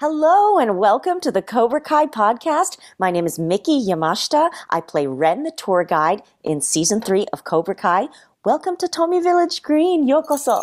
Hello and welcome to the Cobra Kai podcast. My name is Miki Yamashita. I play Ren the tour guide in season three of Cobra Kai. Welcome to Tomi Village Green. Yokoso.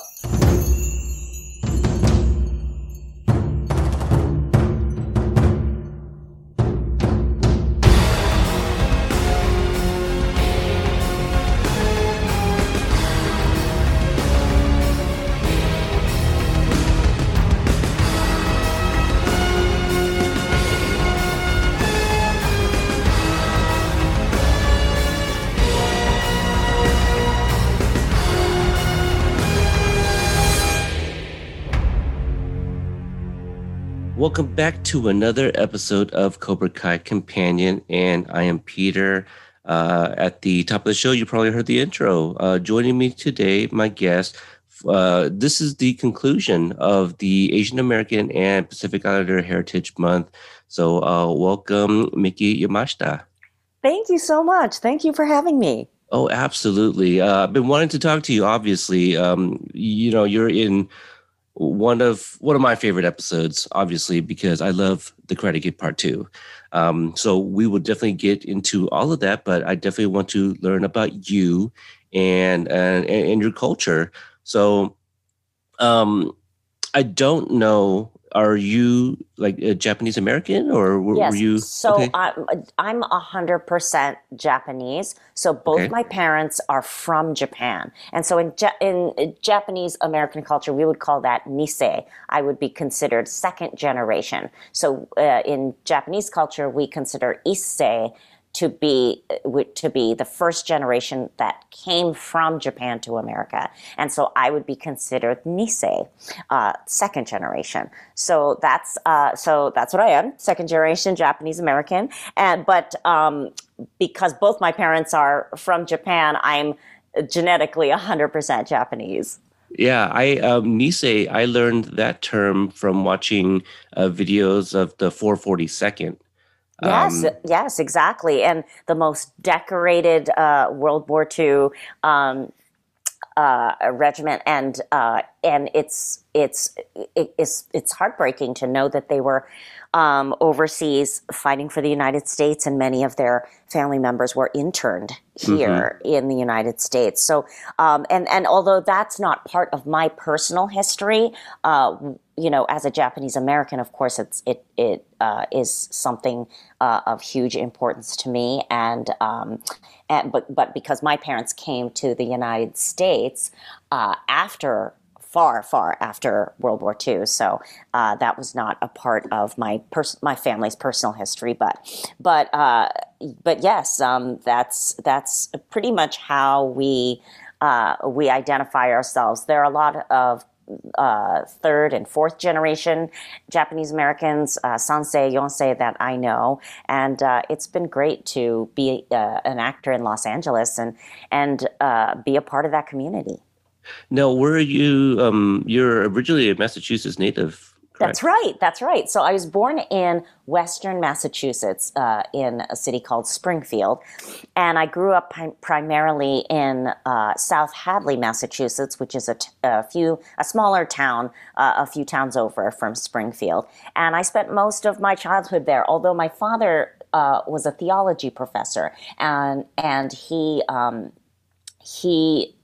Welcome back to another episode of Cobra Kai Companion, and I am Peter. Uh, at the top of the show, you probably heard the intro. Uh, joining me today, my guest. Uh, this is the conclusion of the Asian American and Pacific Islander Heritage Month. So, uh, welcome, Miki Yamashita. Thank you so much. Thank you for having me. Oh, absolutely. Uh, I've been wanting to talk to you. Obviously, um, you know, you're in one of one of my favorite episodes, obviously, because I love the Karate Kid Part Two. Um, so we will definitely get into all of that, but I definitely want to learn about you and and, and your culture. So, um, I don't know are you like a Japanese American or were, yes. were you? So okay. I'm I'm a hundred percent Japanese. So both okay. my parents are from Japan, and so in in Japanese American culture, we would call that nisei. I would be considered second generation. So uh, in Japanese culture, we consider issei to be to be the first generation that came from Japan to America, and so I would be considered Nisei, uh, second generation. So that's uh, so that's what I am, second generation Japanese American. And but um, because both my parents are from Japan, I'm genetically 100% Japanese. Yeah, I um, Nisei. I learned that term from watching uh, videos of the 442nd Yes, um, yes, exactly. And the most decorated uh, World War II um, uh, regiment, and uh, and it's it's it's it's heartbreaking to know that they were um, overseas fighting for the United States, and many of their family members were interned here mm-hmm. in the United States. So, um, and and although that's not part of my personal history, uh, you know, as a Japanese American, of course, it's it it uh, is something uh, of huge importance to me, and um, and but but because my parents came to the United States uh, after far, far after World War II. So uh, that was not a part of my pers- my family's personal history. But but uh, but yes, um, that's that's pretty much how we uh, we identify ourselves. There are a lot of uh, third and fourth generation Japanese Americans, uh, sansei, yonsei that I know, and uh, it's been great to be uh, an actor in Los Angeles and and uh, be a part of that community. Now, were you? Um, you're originally a Massachusetts native. Correct? That's right. That's right. So I was born in Western Massachusetts, uh, in a city called Springfield, and I grew up primarily in uh, South Hadley, Massachusetts, which is a, t- a few a smaller town, uh, a few towns over from Springfield. And I spent most of my childhood there. Although my father uh, was a theology professor, and and he um, he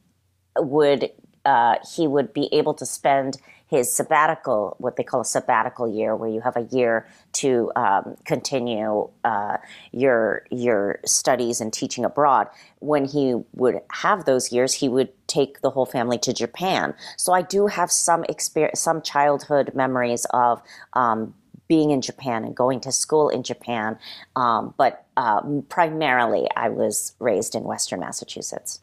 would uh, he would be able to spend his sabbatical, what they call a sabbatical year, where you have a year to um, continue uh, your your studies and teaching abroad. When he would have those years, he would take the whole family to Japan. So I do have some experience, some childhood memories of. Um, being in Japan and going to school in Japan, um, but um, primarily I was raised in Western Massachusetts.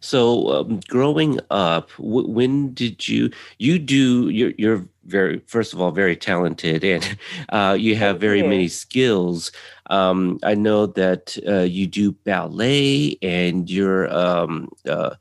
So, um, growing up, w- when did you you do? You're, you're very first of all very talented, and uh, you have very many skills. Um, I know that uh, you do ballet, and you're um, uh,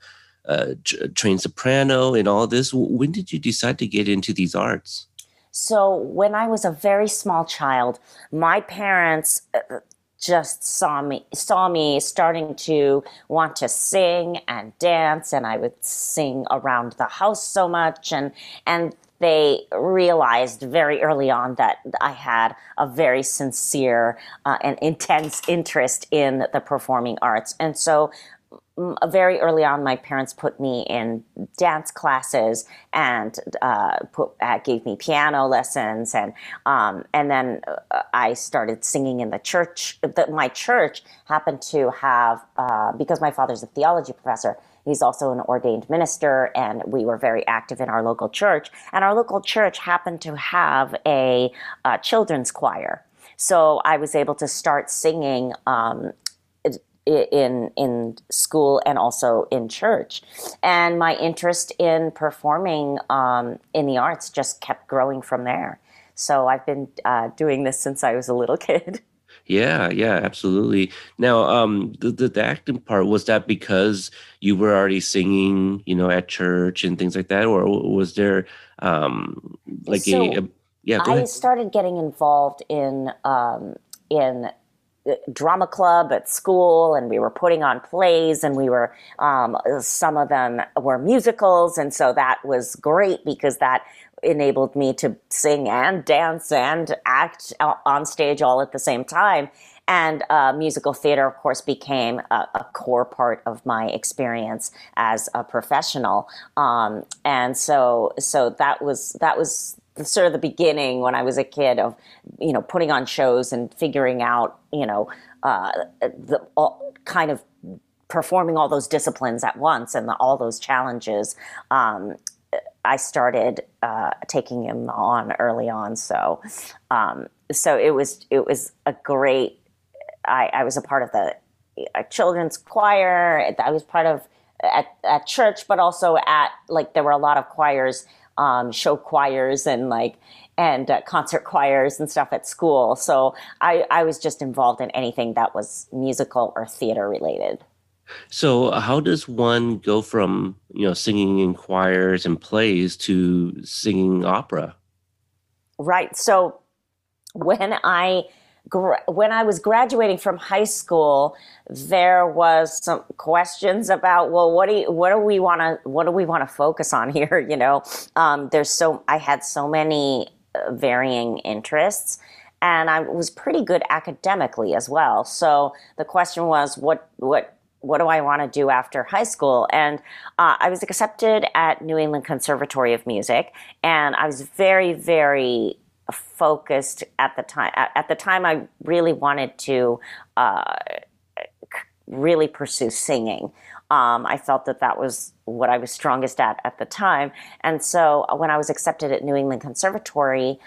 uh trained soprano, and all this. When did you decide to get into these arts? So, when I was a very small child, my parents uh, just saw me saw me starting to want to sing and dance and I would sing around the house so much and and they realized very early on that I had a very sincere uh, and intense interest in the performing arts. And so very early on, my parents put me in dance classes and uh, put, uh, gave me piano lessons, and um, and then uh, I started singing in the church. The, my church happened to have uh, because my father's a theology professor. He's also an ordained minister, and we were very active in our local church. And our local church happened to have a, a children's choir. So I was able to start singing um, in in school and also in church, and my interest in performing um, in the arts just kept growing from there. So I've been uh, doing this since I was a little kid. Yeah, yeah, absolutely. Now, um, the, the, the acting part was that because you were already singing, you know, at church and things like that, or was there um, like so a, a, yeah? I ahead. started getting involved in um, in drama club at school and we were putting on plays and we were um, some of them were musicals and so that was great because that enabled me to sing and dance and act on stage all at the same time. And uh, musical theater of course became a, a, core part of my experience as a professional. Um, and so so that was that was sort of the beginning when I was a kid of, you know, putting on shows and figuring out, you know, uh, the all, kind of performing all those disciplines at once and the, all those challenges. Um, I started uh, taking him on early on, so um, so it was it was a great. I, I was a part of the a children's choir. I was part of at, at church, but also at like there were a lot of choirs um, show choirs and like and uh, concert choirs and stuff at school. So I, I was just involved in anything that was musical or theater related. So how does one go from you know singing in choirs and plays to singing opera? Right. So when I when I was graduating from high school, there was some questions about, well, what do you, what do we want to, what do we want to focus on here? You know, um, there's so, I had so many uh, varying interests and I was pretty good academically as well. So the question was, what, what, what do I want to do after high school? And uh, I was accepted at New England Conservatory of Music, and I was very, very focused at the time. At the time, I really wanted to uh, really pursue singing. Um, I felt that that was what I was strongest at at the time. And so when I was accepted at New England Conservatory,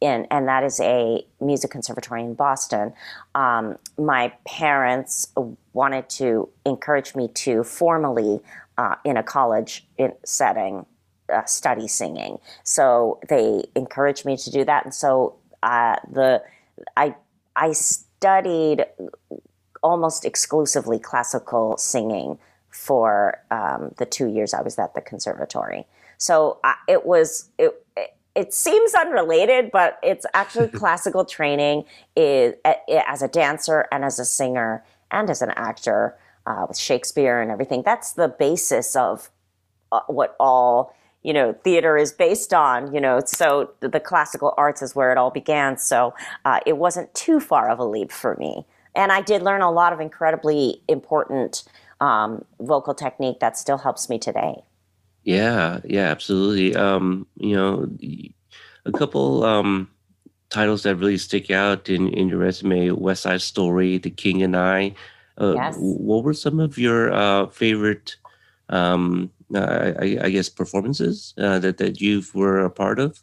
in, and that is a music conservatory in Boston, um, my parents wanted to encourage me to formally, uh, in a college setting, uh, study singing. So they encouraged me to do that, and so uh, the I I studied almost exclusively classical singing for um, the two years I was at the conservatory. So uh, it was it, it it seems unrelated, but it's actually classical training is, as a dancer and as a singer and as an actor uh, with Shakespeare and everything. That's the basis of uh, what all you know theater is based on you know so the classical arts is where it all began. So uh, it wasn't too far of a leap for me. And i did learn a lot of incredibly important um, vocal technique that still helps me today. Yeah yeah absolutely. Um, you know a couple um, titles that really stick out in, in your resume west side story the king and i. Uh, yes. what were some of your uh, favorite um, I, I, guess performances uh, that that you were a part of?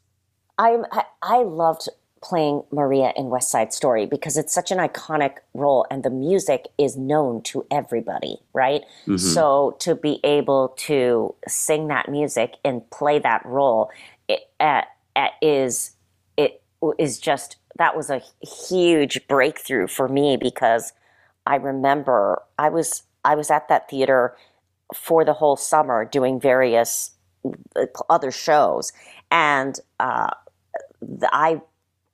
I I loved playing Maria in West Side Story because it's such an iconic role and the music is known to everybody, right? Mm-hmm. So to be able to sing that music and play that role it, uh, uh, is it is just that was a huge breakthrough for me because I remember I was I was at that theater for the whole summer doing various uh, other shows, and uh, I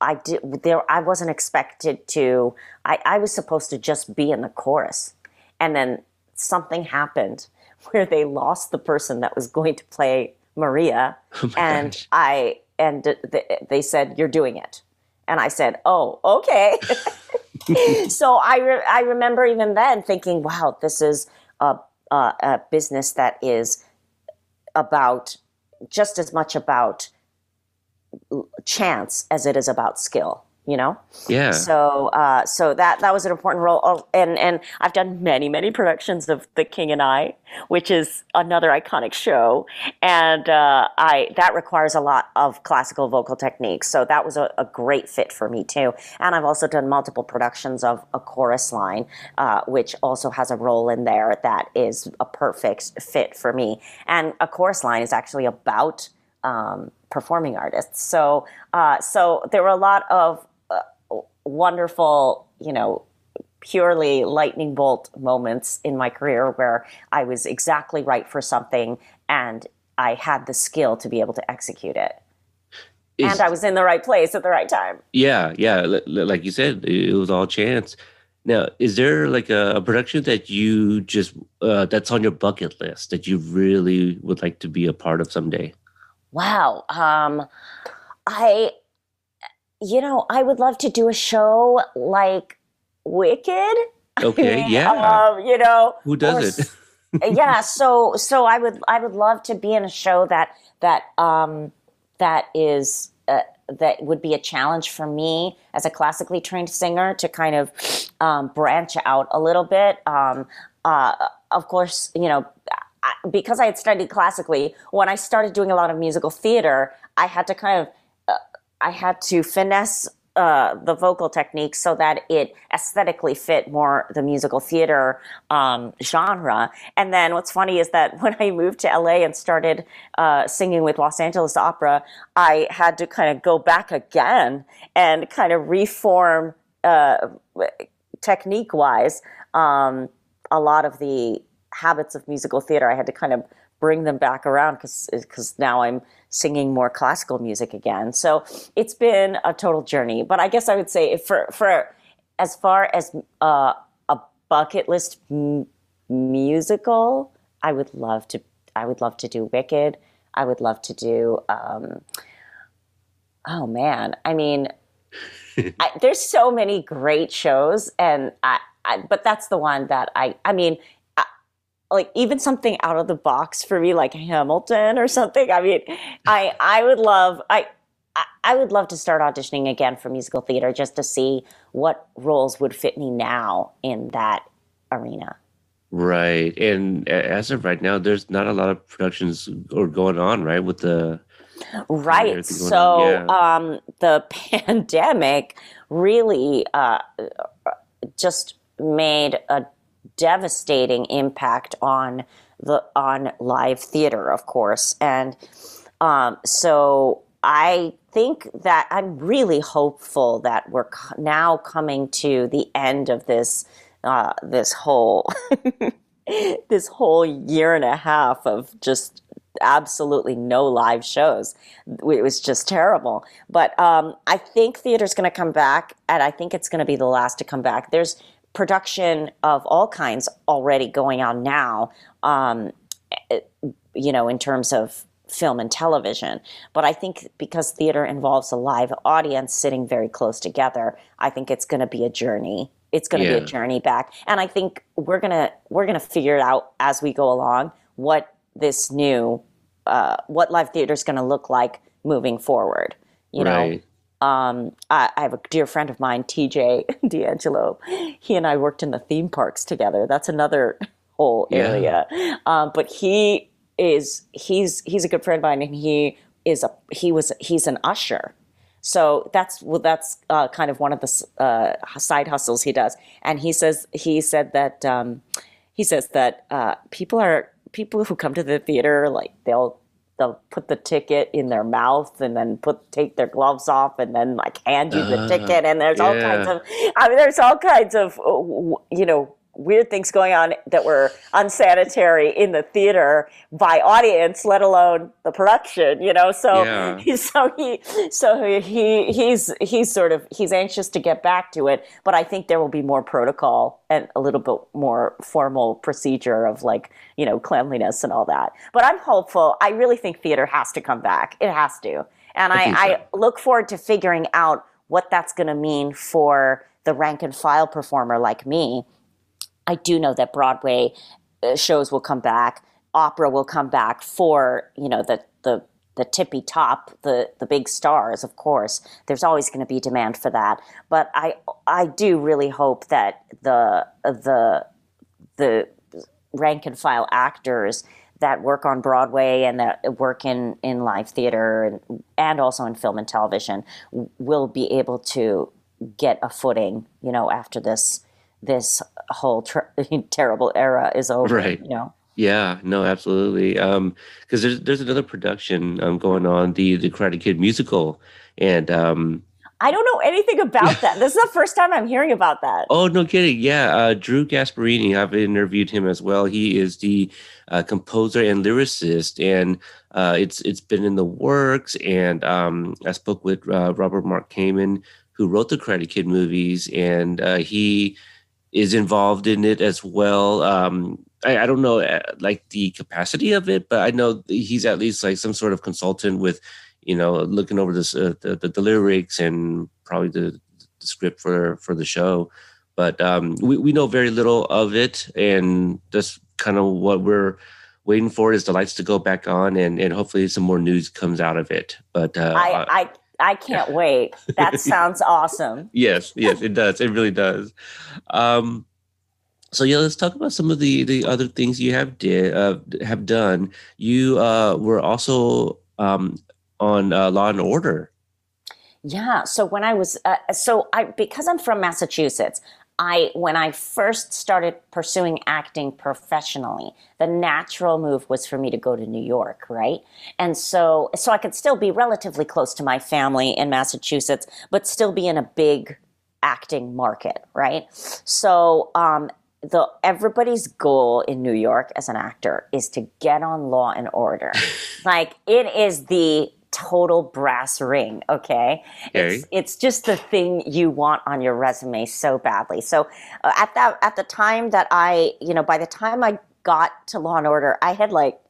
I did there. I wasn't expected to. I, I was supposed to just be in the chorus, and then something happened where they lost the person that was going to play Maria, Oh and gosh. I and th- they said you're doing it, and I said, oh, okay. so I re- I remember even then thinking, wow, this is a, a a business that is about just as much about chance as it is about skill. You know. Yeah. So, uh, so that that was an important role, Oh, and and I've done many many productions of The King and I, which is another iconic show, and uh, I that requires a lot of classical vocal techniques. So that was a, a great fit for me too. And I've also done multiple productions of a chorus line, uh, which also has a role in there that is a perfect fit for me. And a chorus line is actually about um, performing artists. So, uh, so there were a lot of wonderful, you know, purely lightning bolt moments in my career where I was exactly right for something and I had the skill to be able to execute it. Is- and I was in the right place at the right time. Yeah, yeah. li- li- Like you said, it it was all chance. Now, is there like a, a production that you just uh, that's on your bucket list that you really would like to be a part of someday? Wow. Um, I, you know, I would love to do a show like Wicked. Okay, yeah. Um, you know, Who or does it? yeah. So, so I would, I would love to be in a show that that um, that is uh, that would be a challenge for me as a classically trained singer to kind of um, branch out a little bit. Um, uh, of course, you know, I, because I had studied classically, when I started doing a lot of musical theater, I had to kind of I had to finesse uh, the vocal technique so that it aesthetically fit more the musical theater um, genre. And then what's funny is that when I moved to LA and started uh, singing with Los Angeles Opera, I had to kind of go back again and kind of reform uh, technique wise um, a lot of the habits of musical theater. I had to kind of bring them back around because now I'm singing more classical music again. So it's been a total journey. But I guess I would say for for as far as uh, a bucket list m- musical, I would love to. I would love to do Wicked. I would love to do. Um, oh man, I mean, I, there's so many great shows, and I, I. But that's the one that I. I mean, like even something out of the box for me like hamilton or something i mean i i would love i I- would love to start auditioning again for musical theater just to see what roles would fit me now in that arena. Right. And as of right now, there's not a lot of productions or going on, right? With the Right. So yeah. um, the pandemic really uh, just made a devastating impact on the on live theater, of course, and um, so I think that I'm really hopeful that we're co- now coming to the end of this uh, this whole this whole year and a half of just absolutely no live shows. It was just terrible. But um, I think theater's going to come back, and I think it's going to be the last to come back. There's production of all kinds already going on now, um, eh, you know, in terms of film and television. But I think because theater involves a live audience sitting very close together, I think it's going to be a journey. It's going to be a journey back, and I think we're gonna we're gonna figure it out as we go along what this new uh, what live theater is going to look like moving forward. You know, right. Um, I, I have a dear friend of mine, TJ D'Angelo. He and I worked in the theme parks together. That's another whole Yeah. area. Um, but he is he's he's a good friend of mine, and he is a he was he's an usher. So that's well, that's uh, kind of one of the uh, side hustles he does. And he says he said that um, he says that uh, people are people who come to the theater like they'll they'll put the ticket in their mouth and then put take their gloves off and then like hand you the Ah, ticket and there's all kinds of I mean there's all kinds of uh, you know weird things going on that were unsanitary in the theater by audience, let alone the production. You know, so Yeah. so he so he he's he's sort of he's anxious to get back to it, but I think there will be more protocol and a little bit more formal procedure of like you know cleanliness and all that. But I'm hopeful. I really think theater has to come back. It has to, and I, I, so. look forward to figuring out what that's going to mean for the rank and file performer like me. I do know that Broadway uh, shows will come back, opera will come back for you know the the the tippy top, the the big stars. Of course, there's always going to be demand for that. But I I do really hope that the the the rank and file actors that work on Broadway and that work in, in live theater and, and also in film and television will be able to get a footing, you know, after this this whole ter- terrible era is over. Right. You know. Yeah, no, absolutely. Um, because there's there's another production um going on, the the Karate Kid musical, and um, I don't know anything about that. This is the first time I'm hearing about that. oh no, kidding, yeah, uh, Drew Gasparini, I've interviewed him as well. He is the uh, composer and lyricist, and uh, it's it's been in the works. And um, I spoke with uh, Robert Mark Kamen, who wrote the Karate Kid movies, and uh, he is involved in it as well. Um, I, I don't know uh, like the capacity of it, but I know he's at least like some sort of consultant with, you know, looking over this uh, the, the the lyrics and probably the, the script for for the show. But um, we we know very little of it, and that's kind of what we're waiting for is the lights to go back on, and and hopefully some more news comes out of it. But uh, I, I I can't wait. That sounds awesome. Yes, yes, it does. It really does. Um, so yeah, let's talk about some of the the other things you have did uh, have done. You uh, were also um, on uh, Law and Order. Yeah. So when I was, uh, so I because I'm from Massachusetts, I when I first started pursuing acting professionally, the natural move was for me to go to New York, right? And so so I could still be relatively close to my family in Massachusetts, but still be in a big acting market, right? So um, the everybody's goal in New York as an actor is to get on Law and Order. like it is the total brass ring, okay? Okay. It's it's just the thing you want on your resume so badly. So uh, at that at the time that I, you know, by the time I got to Law and Order, I had like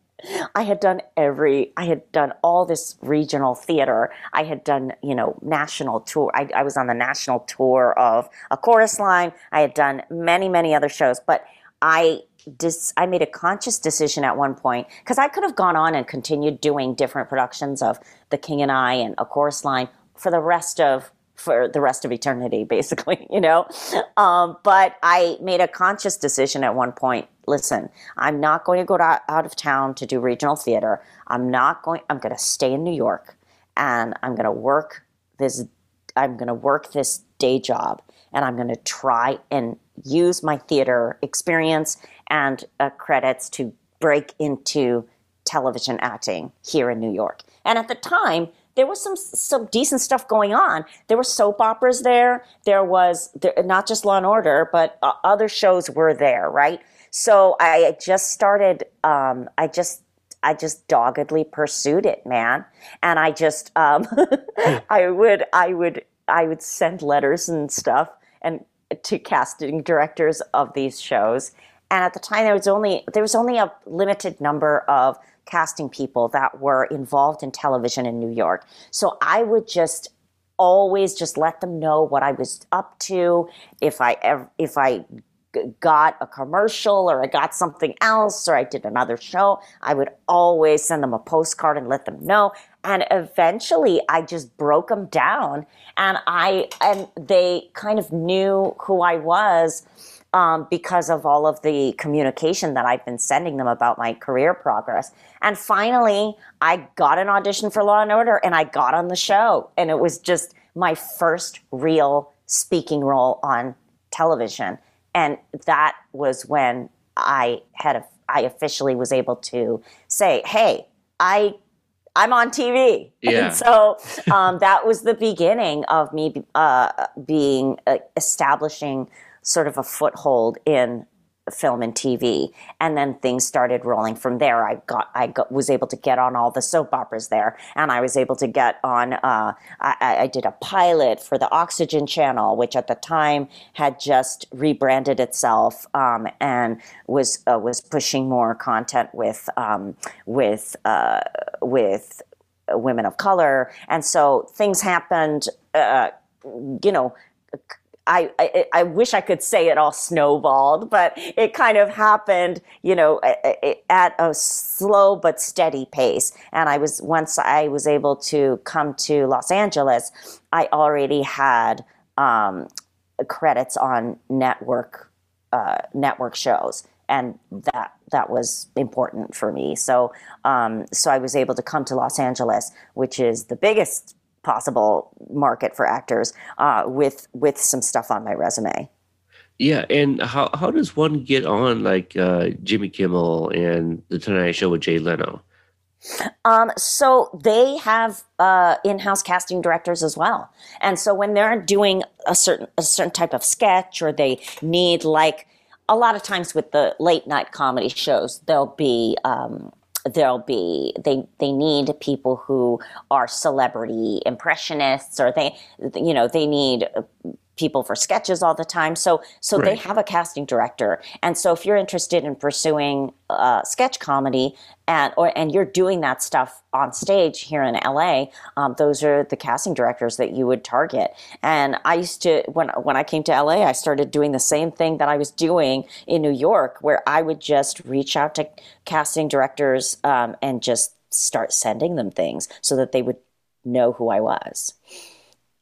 I had done every, I had done all this regional theater. I had done, you know, national tour. I, I was on the national tour of A Chorus Line. I had done many, many other shows, but I dis, I made a conscious decision at one point because I could have gone on and continued doing different productions of The King and I and A Chorus Line for the rest of for the rest of eternity, basically, you know. Um, but I made a conscious decision at one point. Listen, I'm not going to go to, out of town to do regional theater. I'm not going. I'm going to stay in New York, and I'm going to work this. I'm going to work this day job, and I'm going to try and use my theater experience and uh, credits to break into television acting here in New York. And at the time, there was some some decent stuff going on. There were soap operas there. There was there, not just Law and Order, but uh, other shows were there, right? So I just started. Um, I just I just doggedly pursued it, man. And I just um, I would I would I would send letters and stuff and to casting directors of these shows. And at the time, there was only there was only a limited number of casting people that were involved in television in New York. So I would just always just let them know what I was up to. If I ever, if I got a commercial or I got something else or I did another show, I would always send them a postcard and let them know. And eventually I just broke them down and I, and they kind of knew who I was um, because of all of the communication that I've been sending them about my career progress. And finally, I got an audition for Law and Order and I got on the show. And it was just my first real speaking role on television. And that was when I had a, I officially was able to say, "Hey, I I'm on TV." Yeah. And so um, that was the beginning of me uh, being uh, establishing sort of a foothold in film and TV, and then things started rolling from there. I got, I got, was able to get on all the soap operas there, and I was able to get on. Uh, I, I, did a pilot for the Oxygen Channel, which at the time had just rebranded itself um, and was uh, was pushing more content with um, with uh, with women of color, and so things happened. Uh, you know I, I, I wish I could say it all snowballed, but it kind of happened, you know, at a slow but steady pace. And I was once I was able to come to Los Angeles, I already had um, credits on network uh, network shows, and that that was important for me. So um, so I was able to come to Los Angeles, which is the biggest possible market for actors uh, with with some stuff on my resume. Yeah, and how how does one get on like uh, Jimmy Kimmel and the Tonight Show with Jay Leno? Um, so they have uh, in-house casting directors as well, and so when they're doing a certain a certain type of sketch, or they need like a lot of times with the late night comedy shows, there'll be um, there'll be they they need people who are celebrity impressionists or they you know they need people for sketches all the time. So so right. they have a casting director, and so if you're interested in pursuing uh, sketch comedy and or and you're doing that stuff on stage here in LA, um, those are the casting directors that you would target. And I used to when when I came to LA, I started doing the same thing that I was doing in New York, where I would just reach out to casting directors um, and just start sending them things so that they would know who I was.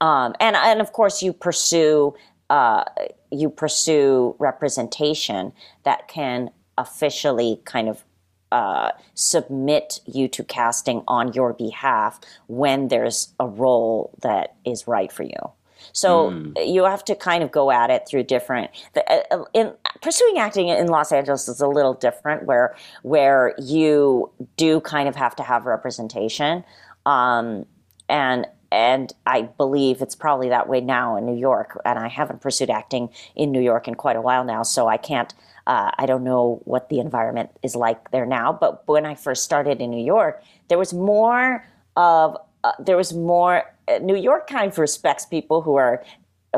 Um, and and of course you pursue uh, you pursue representation that can officially kind of uh, submit you to casting on your behalf when there's a role that is right for you. So mm. you have to kind of go at it through different. The, uh, uh, in pursuing acting in Los Angeles is a little different, where where you do kind of have to have representation, um, and and I believe it's probably that way now in New York. And I haven't pursued acting in New York in quite a while now, so I can't. Uh, I don't know what the environment is like there now. But when I first started in New York, there was more of uh, there was more. Uh, New York kind of respects people who are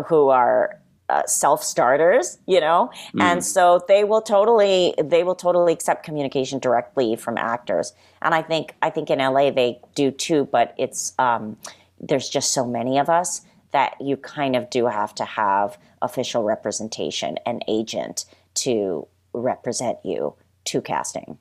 who are uh, self starters, you know, mm. and so they will totally they will totally accept communication directly from actors. And I think I think in LA they do too, but it's. Um, there's just so many of us that you kind of do have to have official representation and agent to represent you to casting.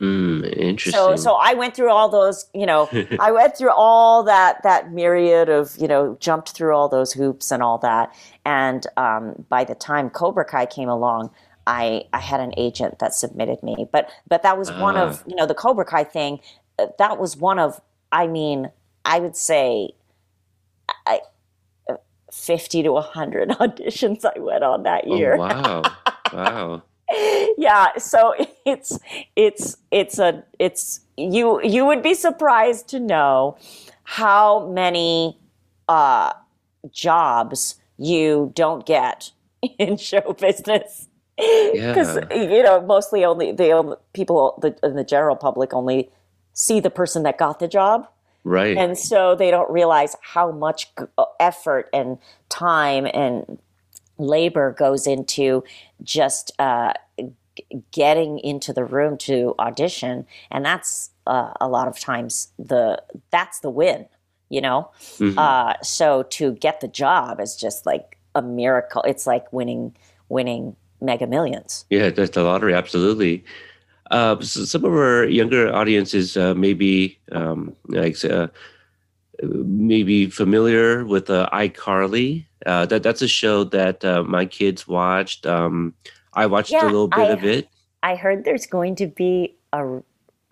Mm, interesting. So, so I went through all those, you know, I went through all that that myriad of, you know, jumped through all those hoops and all that. And um, by the time Cobra Kai came along, I I had an agent that submitted me. But but that was uh. one of, ah. you know, the Cobra Kai thing. Uh, that was one of, I mean, I would say I, 50 to 100 auditions I went on that oh, year. Oh, wow. wow. yeah, so it's it's it's a it's you you would be surprised to know how many uh, jobs you don't get in show business because yeah. you know mostly only the only people the, in the general public only see the person that got the job Right. And so they don't realize how much uh, effort and time and labor goes into just uh, getting into the room to audition, and that's uh, a lot of times the that's the win, you know. Mm-hmm. Uh, so to get the job is just like a miracle. It's like winning winning mega millions. Yeah, that's the lottery. Absolutely. Uh, so some of our younger audiences uh, maybe um, like uh, maybe familiar with uh, iCarly. Uh, that that's a show that uh, my kids watched. Um, I watched yeah, a little bit I, of it. I heard there's going to be a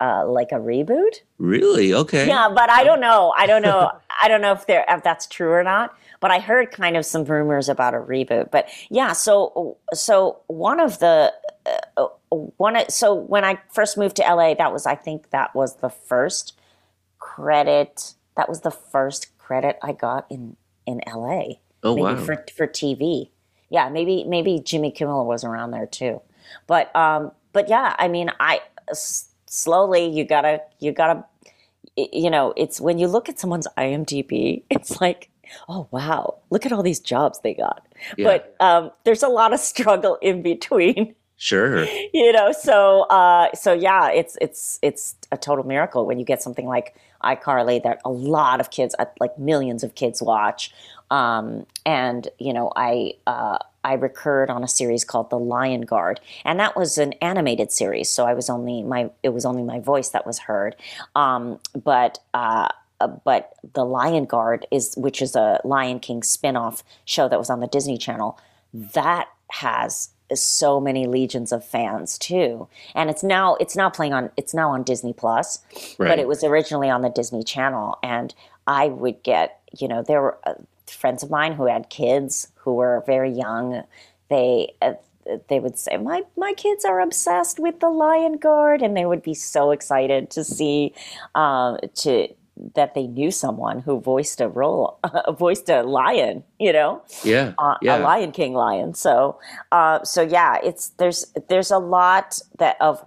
uh, like a reboot. Really? Okay. Yeah, but I don't know. I don't know. I don't know if there if that's true or not. But I heard kind of some rumors about a reboot. But yeah, so so one of the uh, one so when I first moved to LA, that was I think that was the first credit. That was the first credit I got in in LA. Oh maybe wow! For for TV, yeah, maybe maybe Jimmy Kimmel was around there too. But um, but yeah, I mean, I s- slowly you gotta you gotta you know, it's when you look at someone's IMDb, it's like, oh wow, look at all these jobs they got. Yeah. But um, there's a lot of struggle in between. Sure. you know so uh so yeah it's it's it's a total miracle when you get something like iCarly that a lot of kids uh, like millions of kids watch um and you know i uh I recurred on a series called The Lion Guard, and that was an animated series. So I was only my it was only my voice that was heard. Um, but uh, uh, but The Lion Guard is which is a Lion King spin-off show that was on the Disney Channel. That has so many legions of fans too. And it's now it's now playing on it's now on disney plus Right. but it was originally on the disney channel. And i would get you know there were uh, friends of mine who had kids who were very young. They uh, they would say my my kids are obsessed with the lion guard and they would be so excited to see um, to that they knew someone who voiced a role voiced a lion you know yeah. uh, yeah. a Lion King lion. So, uh, so yeah, it's there's there's a lot that of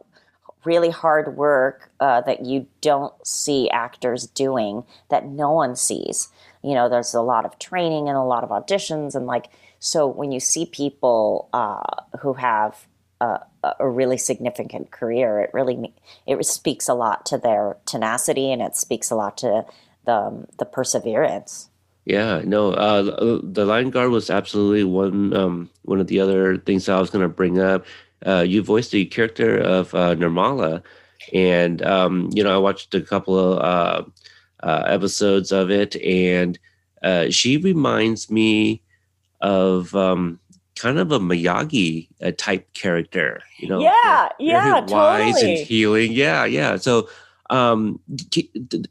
really hard work uh, that you don't see actors doing that no one sees. You know, there's a lot of training and a lot of auditions and like so when you see people uh, who have a, really significant career, it really it speaks a lot to their tenacity and it speaks a lot to the the perseverance. Yeah, no, uh, the Lion Guard was absolutely one um, one of the other things I was going to bring up. Uh, you voiced the character of uh, Nirmala, and um, you know I watched a couple of uh, uh, episodes of it, and uh, she reminds me of um, kind of a Miyagi uh, type character. You know, Yeah, very yeah, wise totally. and healing. Yeah, yeah. So, um, can,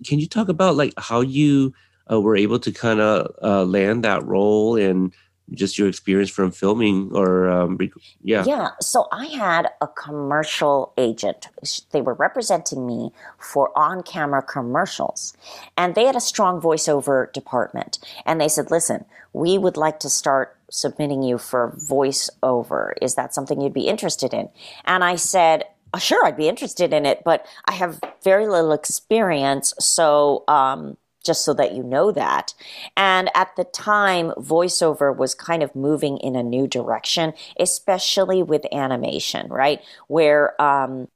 can you talk about like how you uh, were able to kind of uh, land that role and just your experience from filming or um, yeah Yeah, so I had a commercial agent. They were representing me for on camera commercials. And they had a strong voiceover department. And they said, listen, we would like to start submitting you for voiceover. Is that something you'd be interested in? And I said, "Uh, sure, I'd be interested in it, but I have very little experience. So, um, just so that you know that. And at the time, voiceover was kind of moving in a new direction, especially with animation, right? Where um,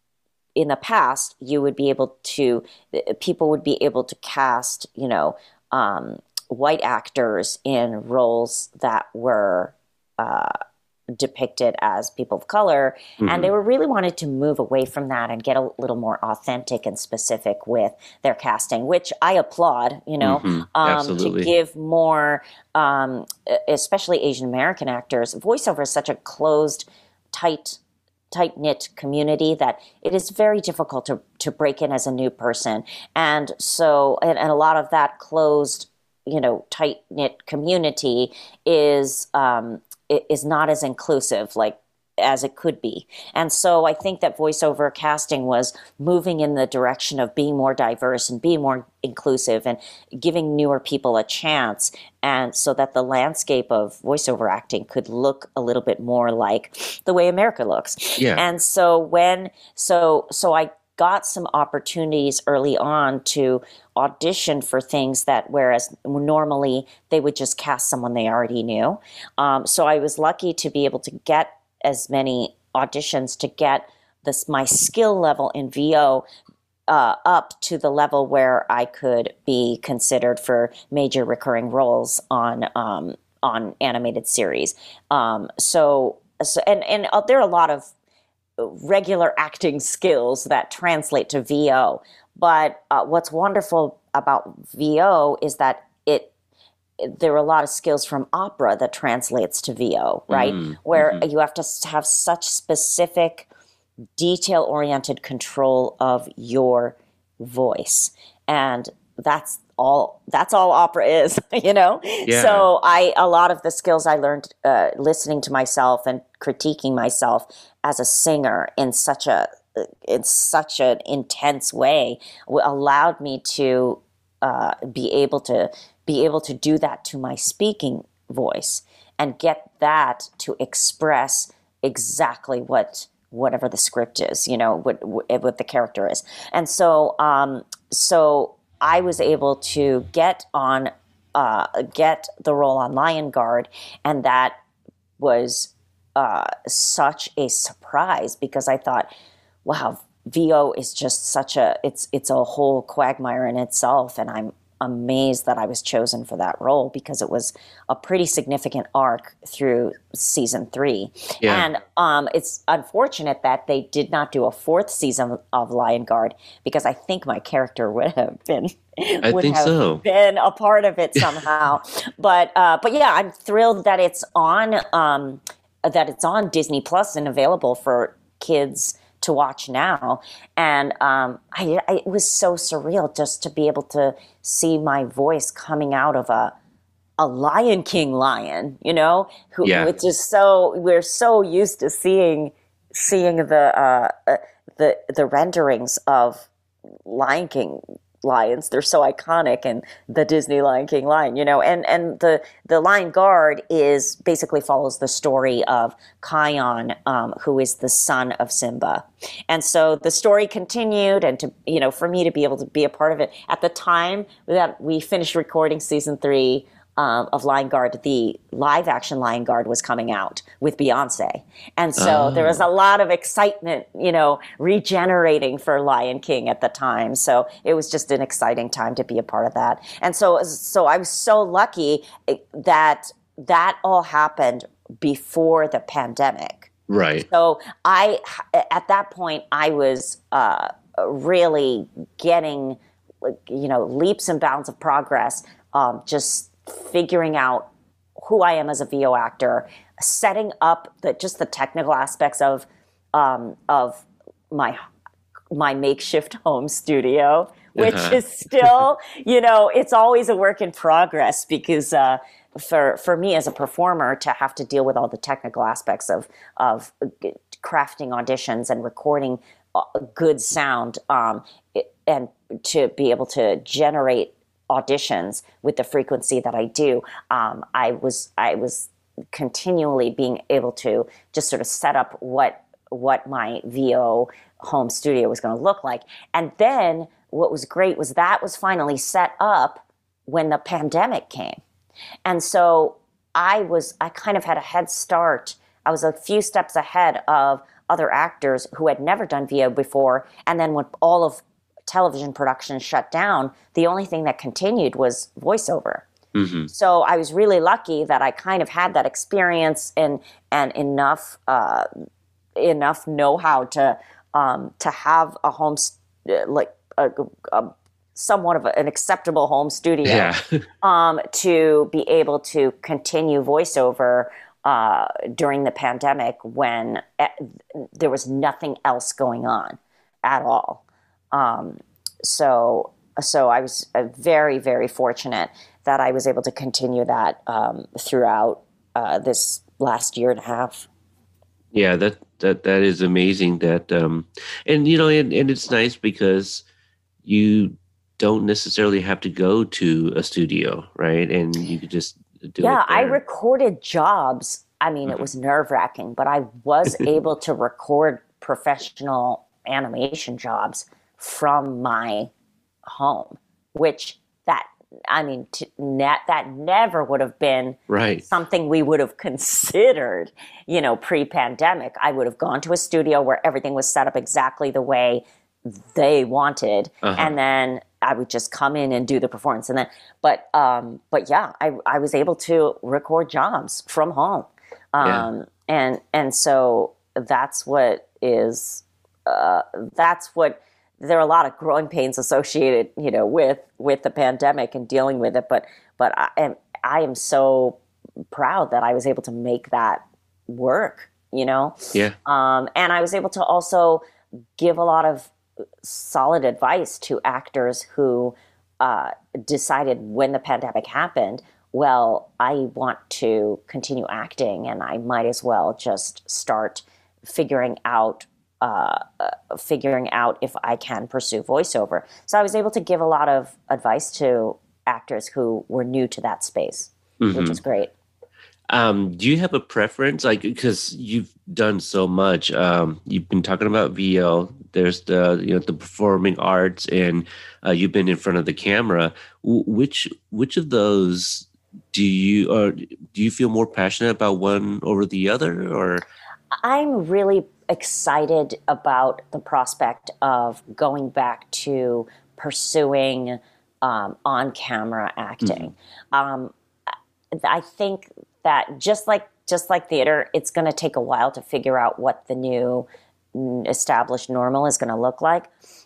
in the past, you would be able to, people would be able to cast, you know, um, white actors in roles that were. Uh, depicted as people of color and they were really wanted to move away from that and get a little more authentic and specific with their casting which i applaud you know Mhm, um, to give more um, especially asian american actors voiceover is such a closed tight tight knit community that it is very difficult to, to break in as a new person. And so and, and a lot of that closed you know tight knit community is um, is not as inclusive like as it could be and so i think that voiceover casting was moving in the direction of being more diverse and being more inclusive and giving newer people a chance and so that the landscape of voiceover acting could look a little bit more like the way america looks Yeah. and so when so so i got some opportunities early on to audition for things that whereas normally they would just cast someone they already knew um, so i was lucky to be able to get as many auditions to get this my skill level in vo uh, up to the level where I could be considered for major recurring roles on um, on animated series. Um, so, so and and uh, there are a lot of regular acting skills that translate to VO. But uh, what's wonderful about VO is that it there are a lot of skills from opera that translates to VO, right? Mhm, Where you have to have such specific, detail oriented control of your voice. And that's all that's all opera is, you know? Yeah. So I a lot of the skills I learned uh, listening to myself and critiquing myself as a singer in such a in such an intense way allowed me to uh, be able to be able to do that to my speaking voice and get that to express exactly what whatever the script is, you know, what what the character is. And so um, so I was able to get on uh, get the role on Lion Guard, and that was uh, such a surprise because I thought, wow, VO is just such a it's it's a whole quagmire in itself, and I'm amazed that I was chosen for that role because it was a pretty significant arc through season three. Yeah. And um, it's unfortunate that they did not do a fourth season of Lion Guard because I think my character would have been. I would think have so. Been a part of it somehow, but uh, but yeah, I'm thrilled that it's on um, that it's on Disney Plus and available for kids to watch now. And um, I, I, it was so surreal just to be able to see my voice coming out of a a Lion King lion, you know, who yeah. which is so we're so used to seeing seeing the uh, uh, the the renderings of Lion King lions. They're so iconic and the Disney Lion King lion, you know, and, and the, the Lion Guard is basically follows the story of Kion, um, who is the son of Simba. And so the story continued and to, you know, for me to be able to be a part of it at the time that we finished recording season three, um, of Lion Guard, the live action Lion Guard was coming out with Beyonce. And so oh. there was a lot of excitement, you know, regenerating for Lion King at the time. So it was just an exciting time to be a part of that. And so, so I was so lucky that that all happened before the pandemic. Right. So I, at that point, I was uh, really getting, you know, leaps and bounds of progress. Um, just figuring out who I am as a VO actor, setting up the just the technical aspects of um, of my my makeshift home studio, which uh-huh. is still, you know, it's always a work in progress because uh, for for me as a performer to have to deal with all the technical aspects of of crafting auditions and recording uh, good sound um, and to be able to generate auditions with the frequency that I do, um, I was I was continually being able to just sort of set up what what my VO home studio was going to look like. And then what was great was that was finally set up when the pandemic came. And so I was I kind of had a head start. I was a few steps ahead of other actors who had never done VO before. And then when all of television production shut down, the only thing that continued was voiceover. Mm-hmm. So I was really lucky that I kind of had that experience and and enough uh, enough know how to um, to have a home st- like a, a, somewhat of an acceptable home studio yeah. um, to be able to continue voiceover uh, during the pandemic when eh, there was nothing else going on at all. Um, so so I was uh, very very fortunate that I was able to continue that um, throughout uh, this last year and a half. Yeah, that that that is amazing. That um, and you know, and, and it's nice because you don't necessarily have to go to a studio, right? And you could just do yeah, I recorded jobs. I mean, mm-hmm. it was nerve wracking, but I was able to record professional animation jobs from my home, which that I mean, to net, that never would have been right. something we would have considered, you know, pre-pandemic. I would have gone to a studio where everything was set up exactly the way they wanted, uh-huh. and then I would just come in and do the performance. And then, but, um, but yeah, I, I was able to record jobs from home, um, yeah. and and so that's what is, uh, that's what there are a lot of growing pains associated, you know, with with the pandemic and dealing with it. But but I am I am so proud that I was able to make that work. You know, yeah. Um, and I was able to also give a lot of solid advice to actors who uh, decided when the pandemic happened. Well, I want to continue acting, and I might as well just start figuring out uh, figuring out if I can pursue voiceover. So I was able to give a lot of advice to actors who were new to that space, mm-hmm. which is great. Um, do you have a preference? Like, because you've done so much. Um, you've been talking about VO. There's the you know the performing arts, and uh, you've been in front of the camera. W- which which of those do you or do you feel more passionate about one over the other, or? I'm really excited about the prospect of going back to pursuing um, on camera acting. Mm-hmm. Um, I think that just like just like theater, it's going to take a while to figure out what the new established normal is going to look like.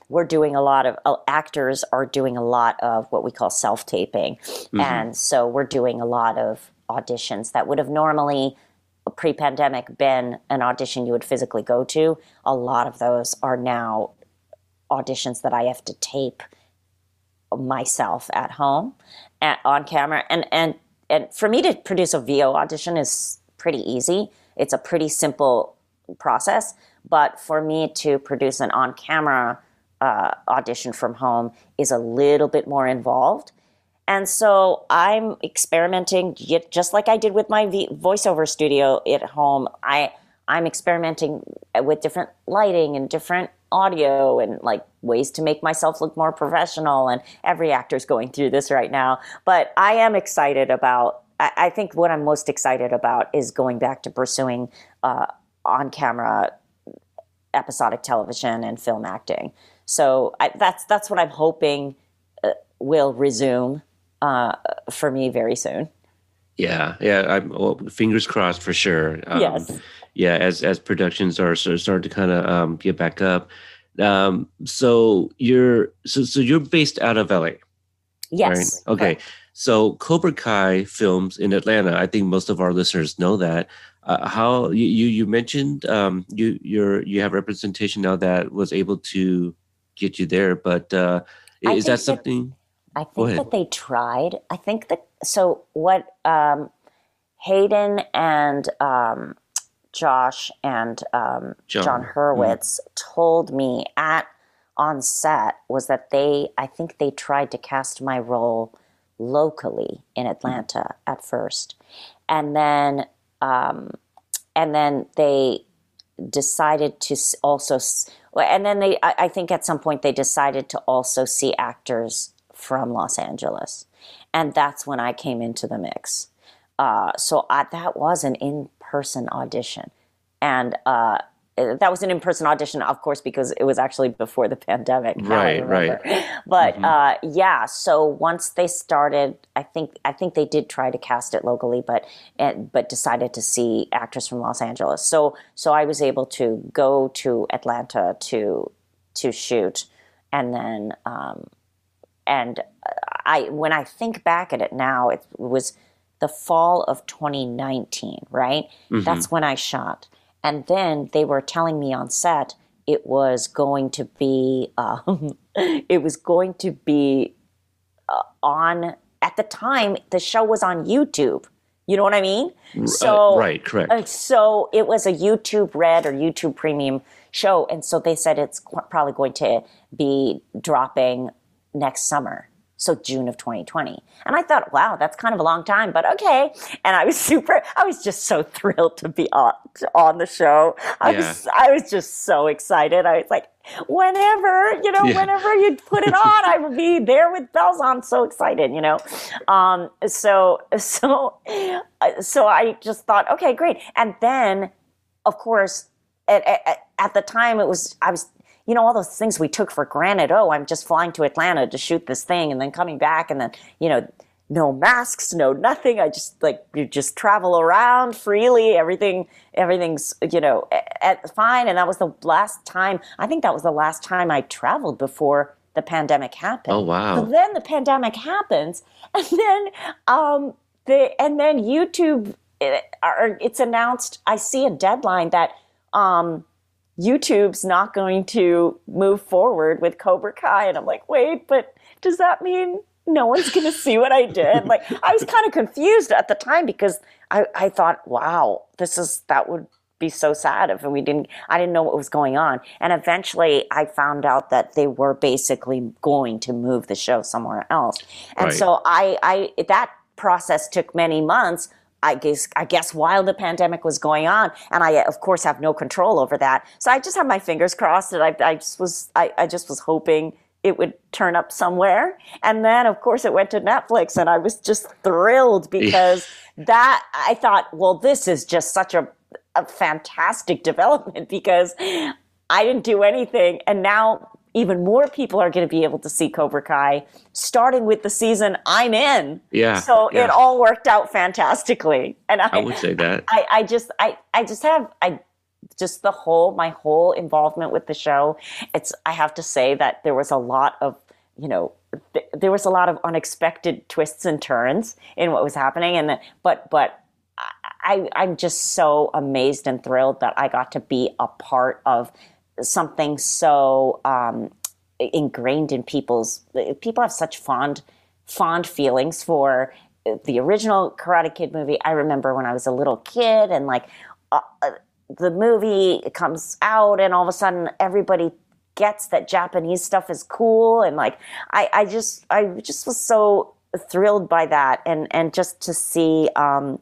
We're doing a lot of uh, actors are doing a lot of what we call self taping, mm-hmm. and so we're doing a lot of auditions that would have normally pre-pandemic been an audition you would physically go to. A lot of those are now auditions that I have to tape myself at home at, on camera and and and for me to produce a VO audition is pretty easy. It's a pretty simple process, but for me to produce an on camera uh, audition from home is a little bit more involved. And so I'm experimenting just like I did with my voiceover studio at home. I I'm experimenting with different lighting and different audio and like ways to make myself look more professional. And every actor's going through this right now. But I am excited about, I, think what I'm most excited about is going back to pursuing uh, on camera episodic television and film acting. So I, that's, that's what I'm hoping uh, will resume uh, for me very soon. Yeah, yeah. I'm well, fingers crossed for sure. Um, yes yeah, as as productions are sort of starting to kind of um, get back up. Um, so you're so so you're based out of LA. Yes. Right? Okay. So Cobra Kai films in Atlanta. I think most of our listeners know that. Uh, how you you mentioned um, you you're you have representation now that was able to get you there, but uh, is that something? That, I think that they tried. I think that so. What um, Hayden and um, Josh and um, Jon. Mm-hmm. Hurwitz mm. told me at on set was that they I think they tried to cast my role locally in Atlanta mm. at first, and then um, and then they decided to also and then they I, I think at some point they decided to also see actors from Los Angeles, and that's when I came into the mix. Uh, so I, that was an in person audition. And uh, that was an in person audition, of course, because it was actually before the pandemic. Right, right. But mm-hmm. uh, yeah, so once they started, I think I think they did try to cast it locally, but and, but decided to see actors from Los Angeles. So so I was able to go to Atlanta to to shoot, and then um, and I when I think back at it now, it was the fall of 2019, right? Mm-hmm. That's when I shot. And then they were telling me on set it was going to be, um, it was going to be uh, on, at the time, the show was on YouTube. You know what I mean? So, right, correct. Uh, so it was a YouTube Red or YouTube Premium show. And so they said it's probably going to be dropping next summer so June of 2020. And I thought, wow, that's kind of a long time, but okay. And I was super, I was just so thrilled to be on, on the show. I yeah. was, I was just so excited. I was like, whenever, you know, yeah. whenever you put it on, I would be there with bells on. So excited, you know? Um, so, so, so I just thought, okay, great. And then, of course, at, at, at the time it was, I was you know, all those things we took for granted. Oh, I'm just flying to Atlanta to shoot this thing and then coming back and then, you know, no masks, no nothing. I just like you just travel around freely. Everything, everything's you know at, fine. And that was the last time. I think that was the last time I traveled before the pandemic happened. Oh wow! Then the pandemic happens, and then um, the and then YouTube, it, it's announced. I see a deadline that um, YouTube's not going to move forward with Cobra Kai. And I'm like, wait, but does that mean no one's going to see what I did? Like, I was kind of confused at the time because I, I thought, wow, this is, that would be so sad if we didn't, I didn't know what was going on. And eventually I found out that they were basically going to move the show somewhere else. And right. so I, I, that process took many months I guess I guess while the pandemic was going on, and I of course have no control over that. So I just have my fingers crossed that I, I just was I, I just was hoping it would turn up somewhere. And then of course it went to Netflix, and I was just thrilled because that I thought, well, this is just such a a fantastic development because I didn't do anything, and now even more people are going to be able to see Cobra Kai, starting with the season I'm in. Yeah. So yeah. it all worked out fantastically, and I, I would say that. I, I just, I, I just have, I just the whole, my whole involvement with the show. It's, I have to say that there was a lot of, you know, th- there was a lot of unexpected twists and turns in what was happening, and but, but. I, I'm just so amazed and thrilled that I got to be a part of something so um, ingrained in people's people have such fond fond feelings for the original Karate Kid movie. I remember when I was a little kid and like uh, the movie comes out and all of a sudden everybody gets that Japanese stuff is cool and like I, I just I just was so thrilled by that and and just to see um,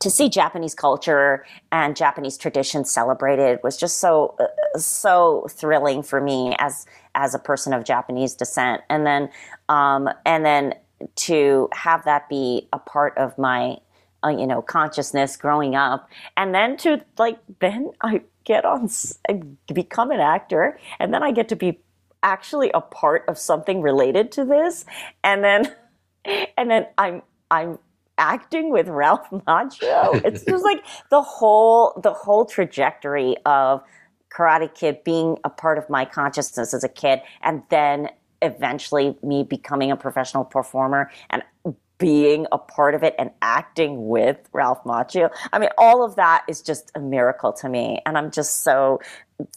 to see Japanese culture and Japanese traditions celebrated was just so uh, so thrilling for me as as a person of Japanese descent, and then um, and then to have that be a part of my uh, you know consciousness growing up, and then to like then I get on become an actor, and then I get to be actually a part of something related to this, and then and then I'm I'm acting with Ralph Macchio. It's just like the whole the whole trajectory of Karate Kid being a part of my consciousness as a kid, and then eventually me becoming a professional performer and being a part of it and acting with Ralph Macchio. I mean, all of that is just a miracle to me, and I'm just so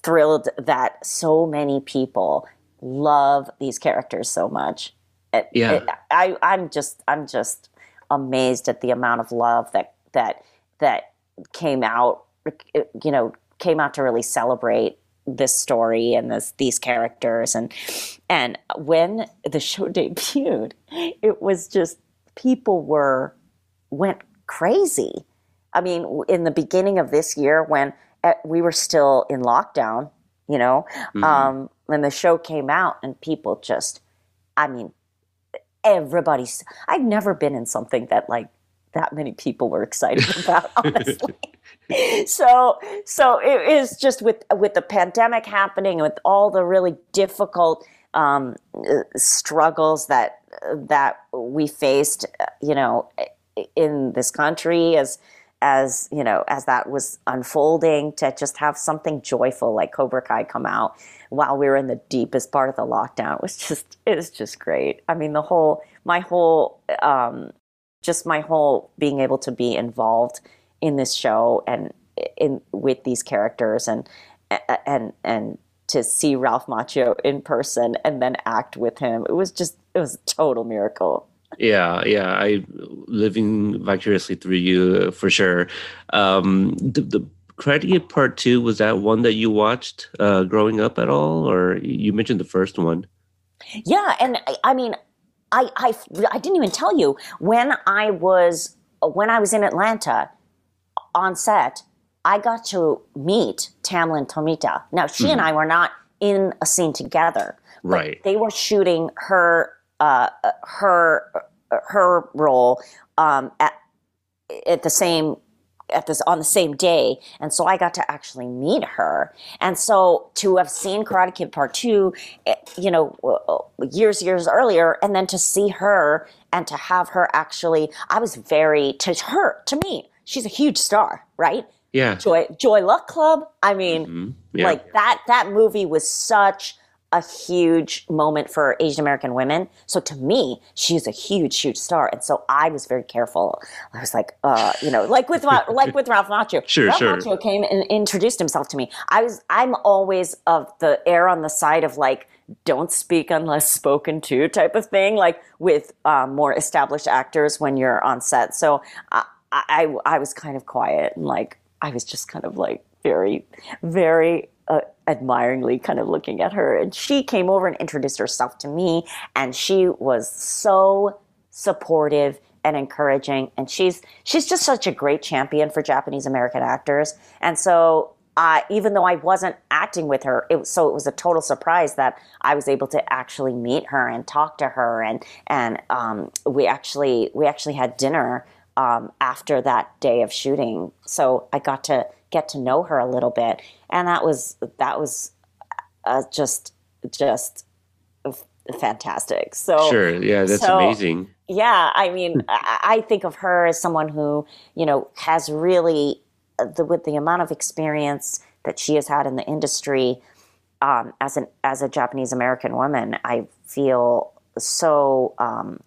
thrilled that so many people love these characters so much. It, yeah, it, I, I'm just, I'm just amazed at the amount of love that that that came out you know came out to really celebrate this story and this these characters and and when the show debuted it was just people were went crazy i mean in the beginning of this year when eh, we were still in lockdown you know mm-hmm. um, when the show came out and people just i mean everybody's I've never been in something that like that many people were excited about honestly. so so it is just with with the pandemic happening with all the really difficult um, struggles that that we faced you know in this country as as you know as that was unfolding to just have something joyful like Cobra Kai come out while we were in the deepest part of the lockdown it was just it was just great. I mean the whole my whole um, just my whole being able to be involved in this show and in with these characters and and and to see Ralph Macchio in person and then act with him it was just it was a total miracle yeah yeah i living vicariously through you for sure um the, the Karate Part Two was that one that you watched uh, growing up at all, or you mentioned the first one? Yeah, and I mean, I, I I didn't even tell you when I was when I was in Atlanta on set. I got to meet Tamlyn Tomita. Now she mm-hmm. and I were not in a scene together, right? They were shooting her uh, her her role um, at at the same at this on the same day and so i got to actually meet her and so to have seen karate kid part two eh, you know years years earlier and then to see her and to have her actually i was very to her to me she's a huge star right yeah joy joy luck club i mean mm-hmm. yeah. like that that movie was such a huge moment for Asian American women. So to me, she's a huge, huge star. And so I was very careful. I was like, uh, you know, like with like with Ralph Macchio. Sure, Ralph sure. Macchio came and introduced himself to me. I was I'm always of the air on the side of like don't speak unless spoken to type of thing, like with um, more established actors when you're on set. So I, I I was kind of quiet and like I was just kind of like very, very uh, admiringly kind of looking at her. And she came over and introduced herself to me, and she was so supportive and encouraging. And she's she's just such a great champion for Japanese American actors. And so uh, even though I wasn't acting with her, it, so it was a total surprise that I was able to actually meet her and talk to her, and and um, we actually we actually had dinner um, after that day of shooting. So I got to get to know her a little bit, and that was that was uh, just just fantastic. So sure, yeah, that's so, amazing. Yeah, I mean, I, I think of her as someone who you know has really uh, the with the amount of experience that she has had in the industry um, as an as a Japanese American woman. I feel so. Um,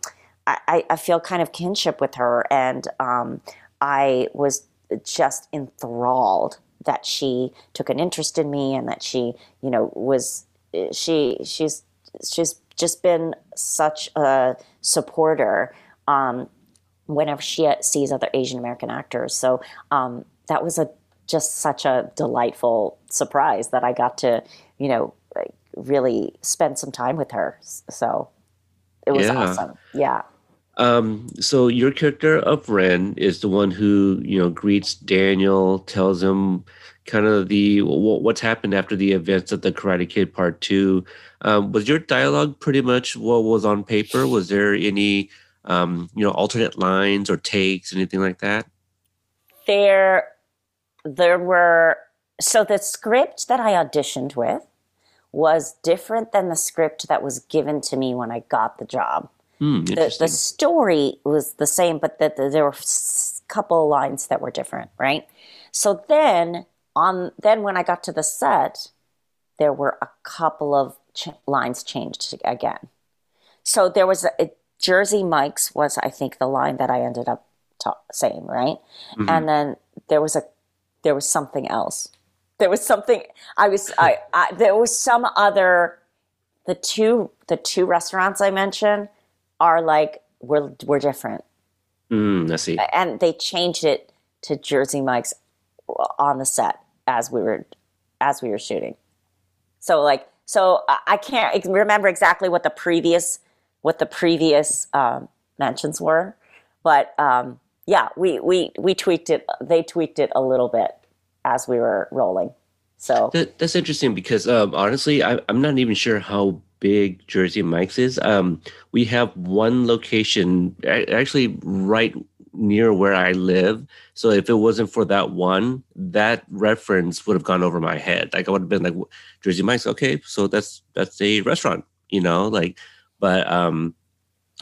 I, I feel kind of kinship with her, and um, I was just enthralled that she took an interest in me and that she, you know, was she she's she's just been such a supporter um, whenever she sees other Asian American actors. So um, that was a just such a delightful surprise that I got to, you know, really spend some time with her. So it was yeah. awesome. Yeah. Um, so your character of Ren is the one who you know greets Daniel, tells him kind of the what's happened after the events of the Karate Kid Part Two. Um, was your dialogue pretty much what was on paper? Was there any um, you know alternate lines or takes, anything like that? There, there were. So the script that I auditioned with was different than the script that was given to me when I got the job. Mm, the, the story was the same, but that the, there were a couple of lines that were different, right? So then on then when I got to the set, there were a couple of ch- lines changed again. So there was a, Jersey Mike's was I think the line that I ended up ta- saying, right? Mm-hmm. And then there was a there was something else. There was something I was I, I there was some other the two the two restaurants I mentioned are like we're we're different. Mm, I see. And they changed it to Jersey Mike's on the set as we were as we were shooting. So like so I can't remember exactly what the previous what the previous um, mentions were, but um, yeah, we we we tweaked it. They tweaked it a little bit as we were rolling. So that, that's interesting because um, honestly, I, I'm not even sure how big Jersey Mike's is. Um, we have one location actually right near where I live. So if it wasn't for that one, that reference would have gone over my head. Like I would have been like Jersey Mike's. Okay, so that's that's a restaurant, you know. Like, but um,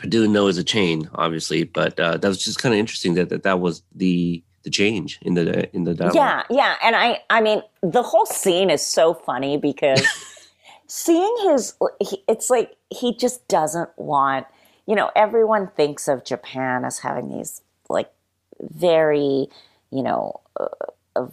I do know it's a chain, obviously. But uh, that was just kind of interesting that, that that was the the change in the in the dialogue. Yeah, yeah, and I I mean the whole scene is so funny because. seeing his it's like he just doesn't want you know everyone thinks of japan as having these like very you know uh, of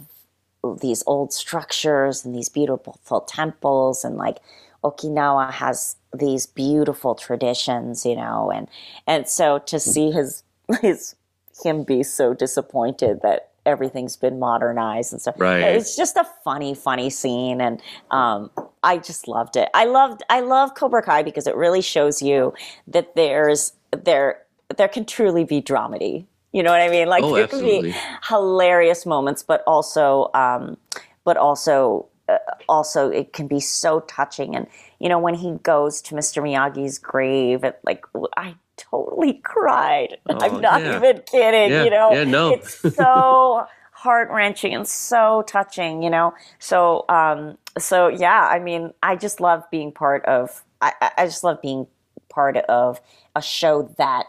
these old structures and these beautiful temples and like okinawa has these beautiful traditions you know and and so to see his his him be so disappointed that everything's been modernized and stuff. Right. It's just a funny, funny scene, and um, I just loved it. I loved, I love Cobra Kai because it really shows you that there's there there can truly be dramedy. You know what I mean? Like oh, there can be hilarious moments, but also, um, but also, uh, also it can be so touching. And you know, when he goes to Mr. Miyagi's grave, it, like I totally cried. Oh, I'm not yeah. even kidding. Yeah. You know, yeah, no. it's so heart wrenching and so touching. You know, so um, so yeah. I mean, I just love being part of. I, I just love being part of a show that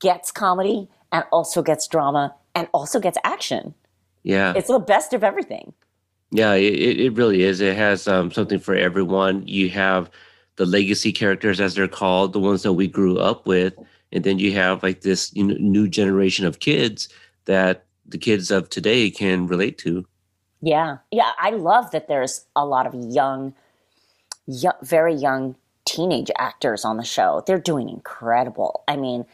gets comedy and also gets drama and also gets action. Yeah, it's the best of everything. Yeah, it, it really is. It has um, something for everyone. You have the legacy characters as they're called, the ones that we grew up with, and then you have like this you know, new generation of kids that the kids of today can relate to. Yeah, yeah, I love that there's a lot of young, young very young teenage actors on the show. They're doing incredible. I mean,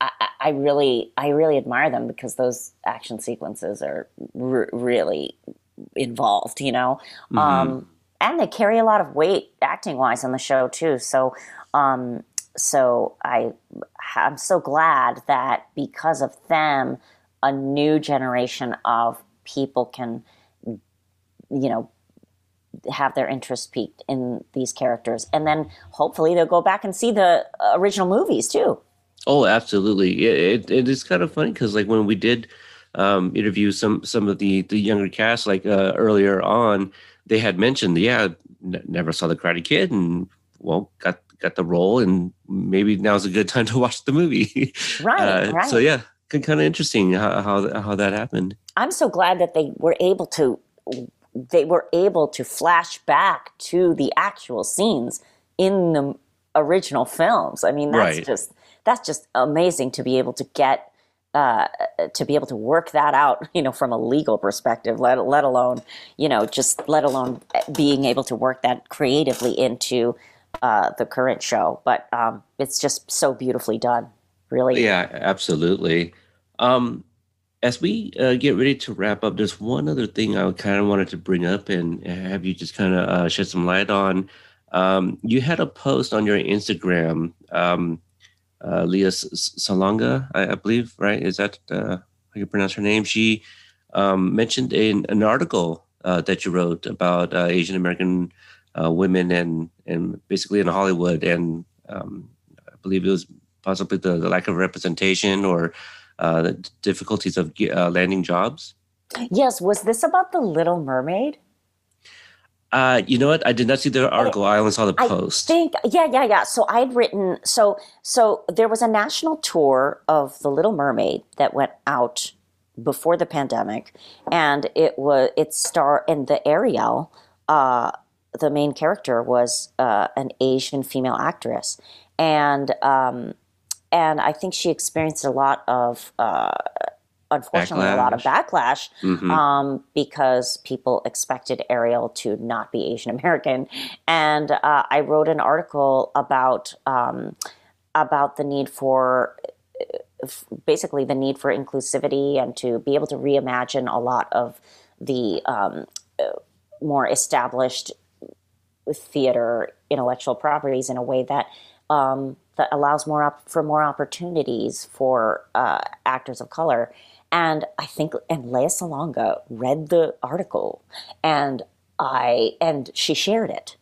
I, I really, I really admire them because those action sequences are r- really involved. You know. Mm-hmm. Um, and they carry a lot of weight acting wise on the show too. So, um, so I I'm so glad that because of them, a new generation of people can, you know, have their interest peaked in these characters, and then hopefully they'll go back and see the original movies too. Oh, absolutely. It, it, it is kind of funny because like when we did um, interview some some of the the younger cast, like uh, earlier on, they had mentioned, yeah, n- never saw the Karate Kid, and well, got got the role, and maybe now's a good time to watch the movie. Right, uh, right. So yeah, kind of interesting how, how how that happened. I'm so glad that they were able to they were able to flash back to the actual scenes in the original films. I mean, that's right. just that's just amazing to be able to get uh, to be able to work that out, you know, from a legal perspective, let let alone, you know, just let alone being able to work that creatively into uh, the current show. But um, it's just so beautifully done, really. Yeah, absolutely. Um, as we uh, get ready to wrap up, there's one other thing I kind of wanted to bring up and have you just kind of uh, shed some light on. Um, you had a post on your Instagram, um, uh, Lea Salonga, I, I, believe, right? Is that uh, how you pronounce her name? She um, mentioned in an article uh, that you wrote about uh, Asian American uh, women and and basically in Hollywood, and um, I believe it was possibly the, the lack of representation or uh, the difficulties of landing jobs. Yes, was this about the Little Mermaid? Uh, you know what? I did not see the article. I, I only saw the post. I think, yeah, yeah, yeah. So I had written. So, so there was a national tour of the Little Mermaid that went out before the pandemic, and it was it star in the Ariel. Uh, the main character was uh, an Asian female actress, and um, and I think she experienced a lot of. Uh, unfortunately, backlash. a lot of backlash mm-hmm. um, because people expected Ariel to not be Asian American, and uh, I wrote an article about um, about the need for basically the need for inclusivity and to be able to reimagine a lot of the um, more established theater intellectual properties in a way that um, that allows more op- for more opportunities for uh, actors of color. And I think and Lea Salonga read the article, and I and she shared it,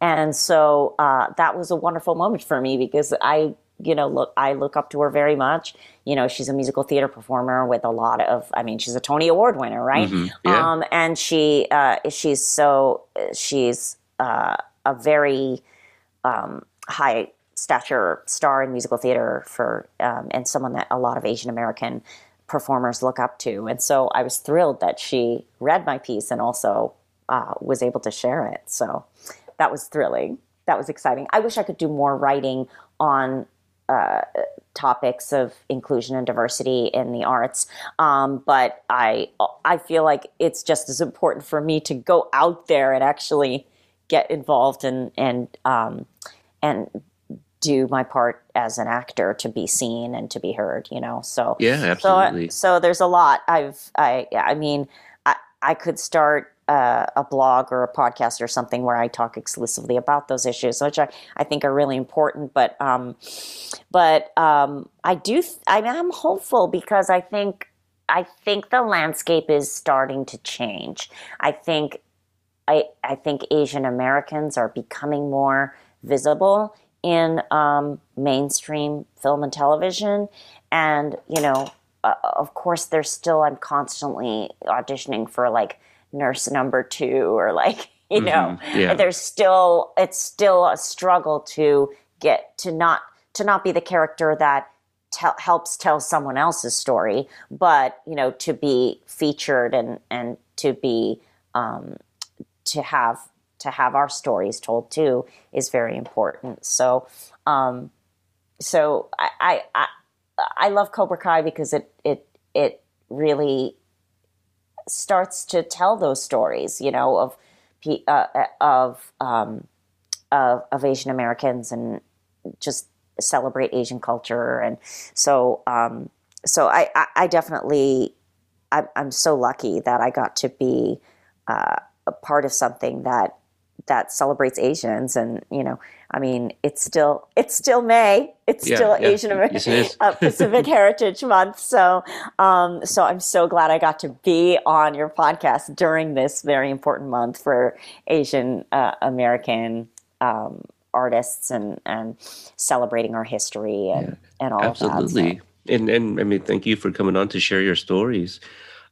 and so uh, that was a wonderful moment for me because I you know look i look up to her very much. You know she's a musical theater performer with a lot of i mean she's a tony award winner right? Mm-hmm, yeah. um, and she uh, she's so she's uh, a very um, high stature star in musical theater for um, and someone that a lot of Asian American performers look up to. And so I was thrilled that she read my piece and also uh, was able to share it. So that was thrilling. That was exciting. I wish I could do more writing on uh, topics of inclusion and diversity in the arts. Um, but I I feel like it's just as important for me to go out there and actually get involved and and um, and do my part as an actor to be seen and to be heard you know so yeah absolutely so, so there's a lot i've i i mean i i could start uh, a blog or a podcast or something where I talk exclusively about those issues, which I, I think are really important. But um, but um, I do th- I am hopeful because I think I think the landscape is starting to change. I think I, I think Asian Americans are becoming more visible in um, mainstream film and television. And, you know, uh, of course, there's still, I'm constantly auditioning for like nurse number two or like, you know, mm-hmm. yeah. there's still, it's still a struggle to get to not, to not be the character that Tell, helps tell someone else's story, but you know to be featured and and to be um, to have to have our stories told too is very important. So, um, so I, I I love Cobra Kai because it it it really starts to tell those stories, you know, of uh, of, um, of of Asian Americans and just celebrate Asian culture, and so um, so I, I, I definitely I'm, I'm so lucky that I got to be uh, a part of something that that celebrates Asians, and you know, I mean, it's still it's still May. It's Yeah, still yeah. Asian Yes, uh, Pacific Heritage Month. So, um, so I'm so glad I got to be on your podcast during this very important month for Asian uh, American um, artists and and celebrating our history and and all of that. Absolutely. So- And and I mean, thank you for coming on to share your stories.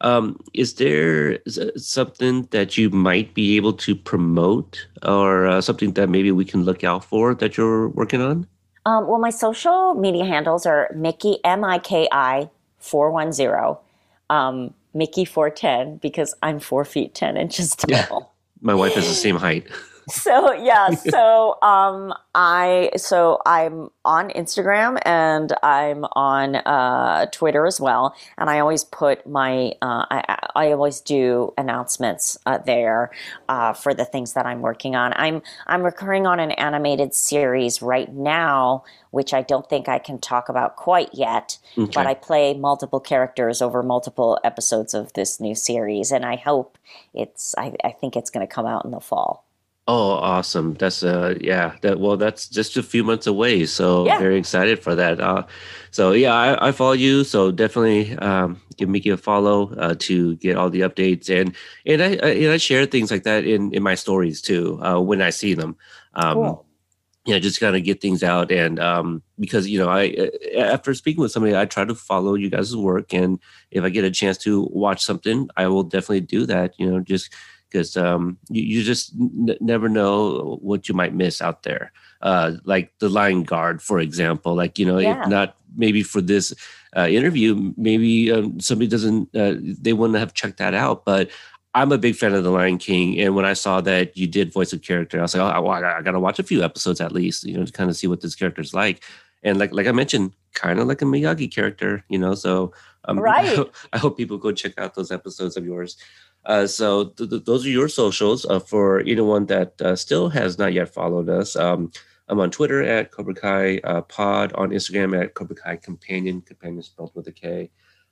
Um, is there something that you might be able to promote, or uh, something that maybe we can look out for that you're working on? Um, well, my social media handles are Miki M I K I four one zero, um, Miki four ten because I'm four feet ten inches tall. My wife is the same height. so yeah so um i so i'm on instagram and i'm on uh twitter as well. And i always put my uh i, I always do announcements uh, there uh, for the things that i'm working on. I'm i'm recurring on an animated series right now which i don't think i can talk about quite yet. Okay. but i play multiple characters over multiple episodes of this new series. And i hope it's i, I think it's going to come out in the fall Oh, awesome! That's uh, yeah. That well, that's just a few months away. So Yeah. very excited for that. Uh, so yeah, I, I follow you. So definitely um, give Miki a follow uh, to get all the updates and and I, I and I share things like that in in my stories too uh, when I see them. Um, Cool. you know, just kind of get things out and um, because you know, I uh, after speaking with somebody, I try to follow you guys' work, and if I get a chance to watch something, I will definitely do that. You know, just because um, you, you just n- never know what you might miss out there. Uh, like the Lion Guard, for example. Like you know, Yeah. if not maybe for this uh, interview, maybe um, somebody doesn't uh, they wouldn't have checked that out, but. I'm a big fan of The Lion King, and when I saw that you did voice a character, I was like, "Oh, well, I got to watch a few episodes at least, you know, to kind of see what this character's like." And like, like I mentioned, kind of like a Miyagi character, you know. So, um, Right. I hope people go check out those episodes of yours. Uh, so th- th- those are your socials uh, for anyone that uh, still has not yet followed us. Um, I'm on Twitter at Cobra Kai uh, Pod, on Instagram at Cobra Kai Companion, companion spelled with a K.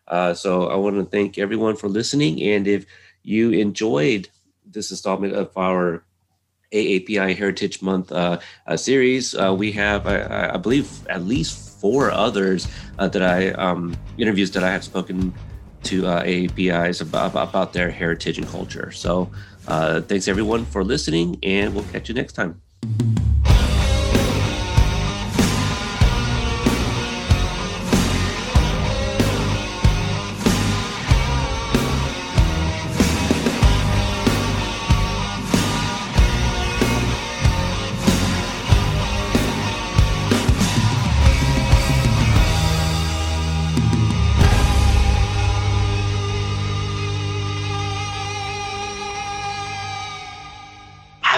Uh, so I want to thank everyone for listening. And if you enjoyed this installment of our AAPI Heritage Month uh, uh, series, uh, we have, I- I, I believe, at least four others uh, that I um, interviews that I have spoken to uh, AAPIs about, about their heritage and culture. So uh, thanks everyone for listening, and we'll catch you next time.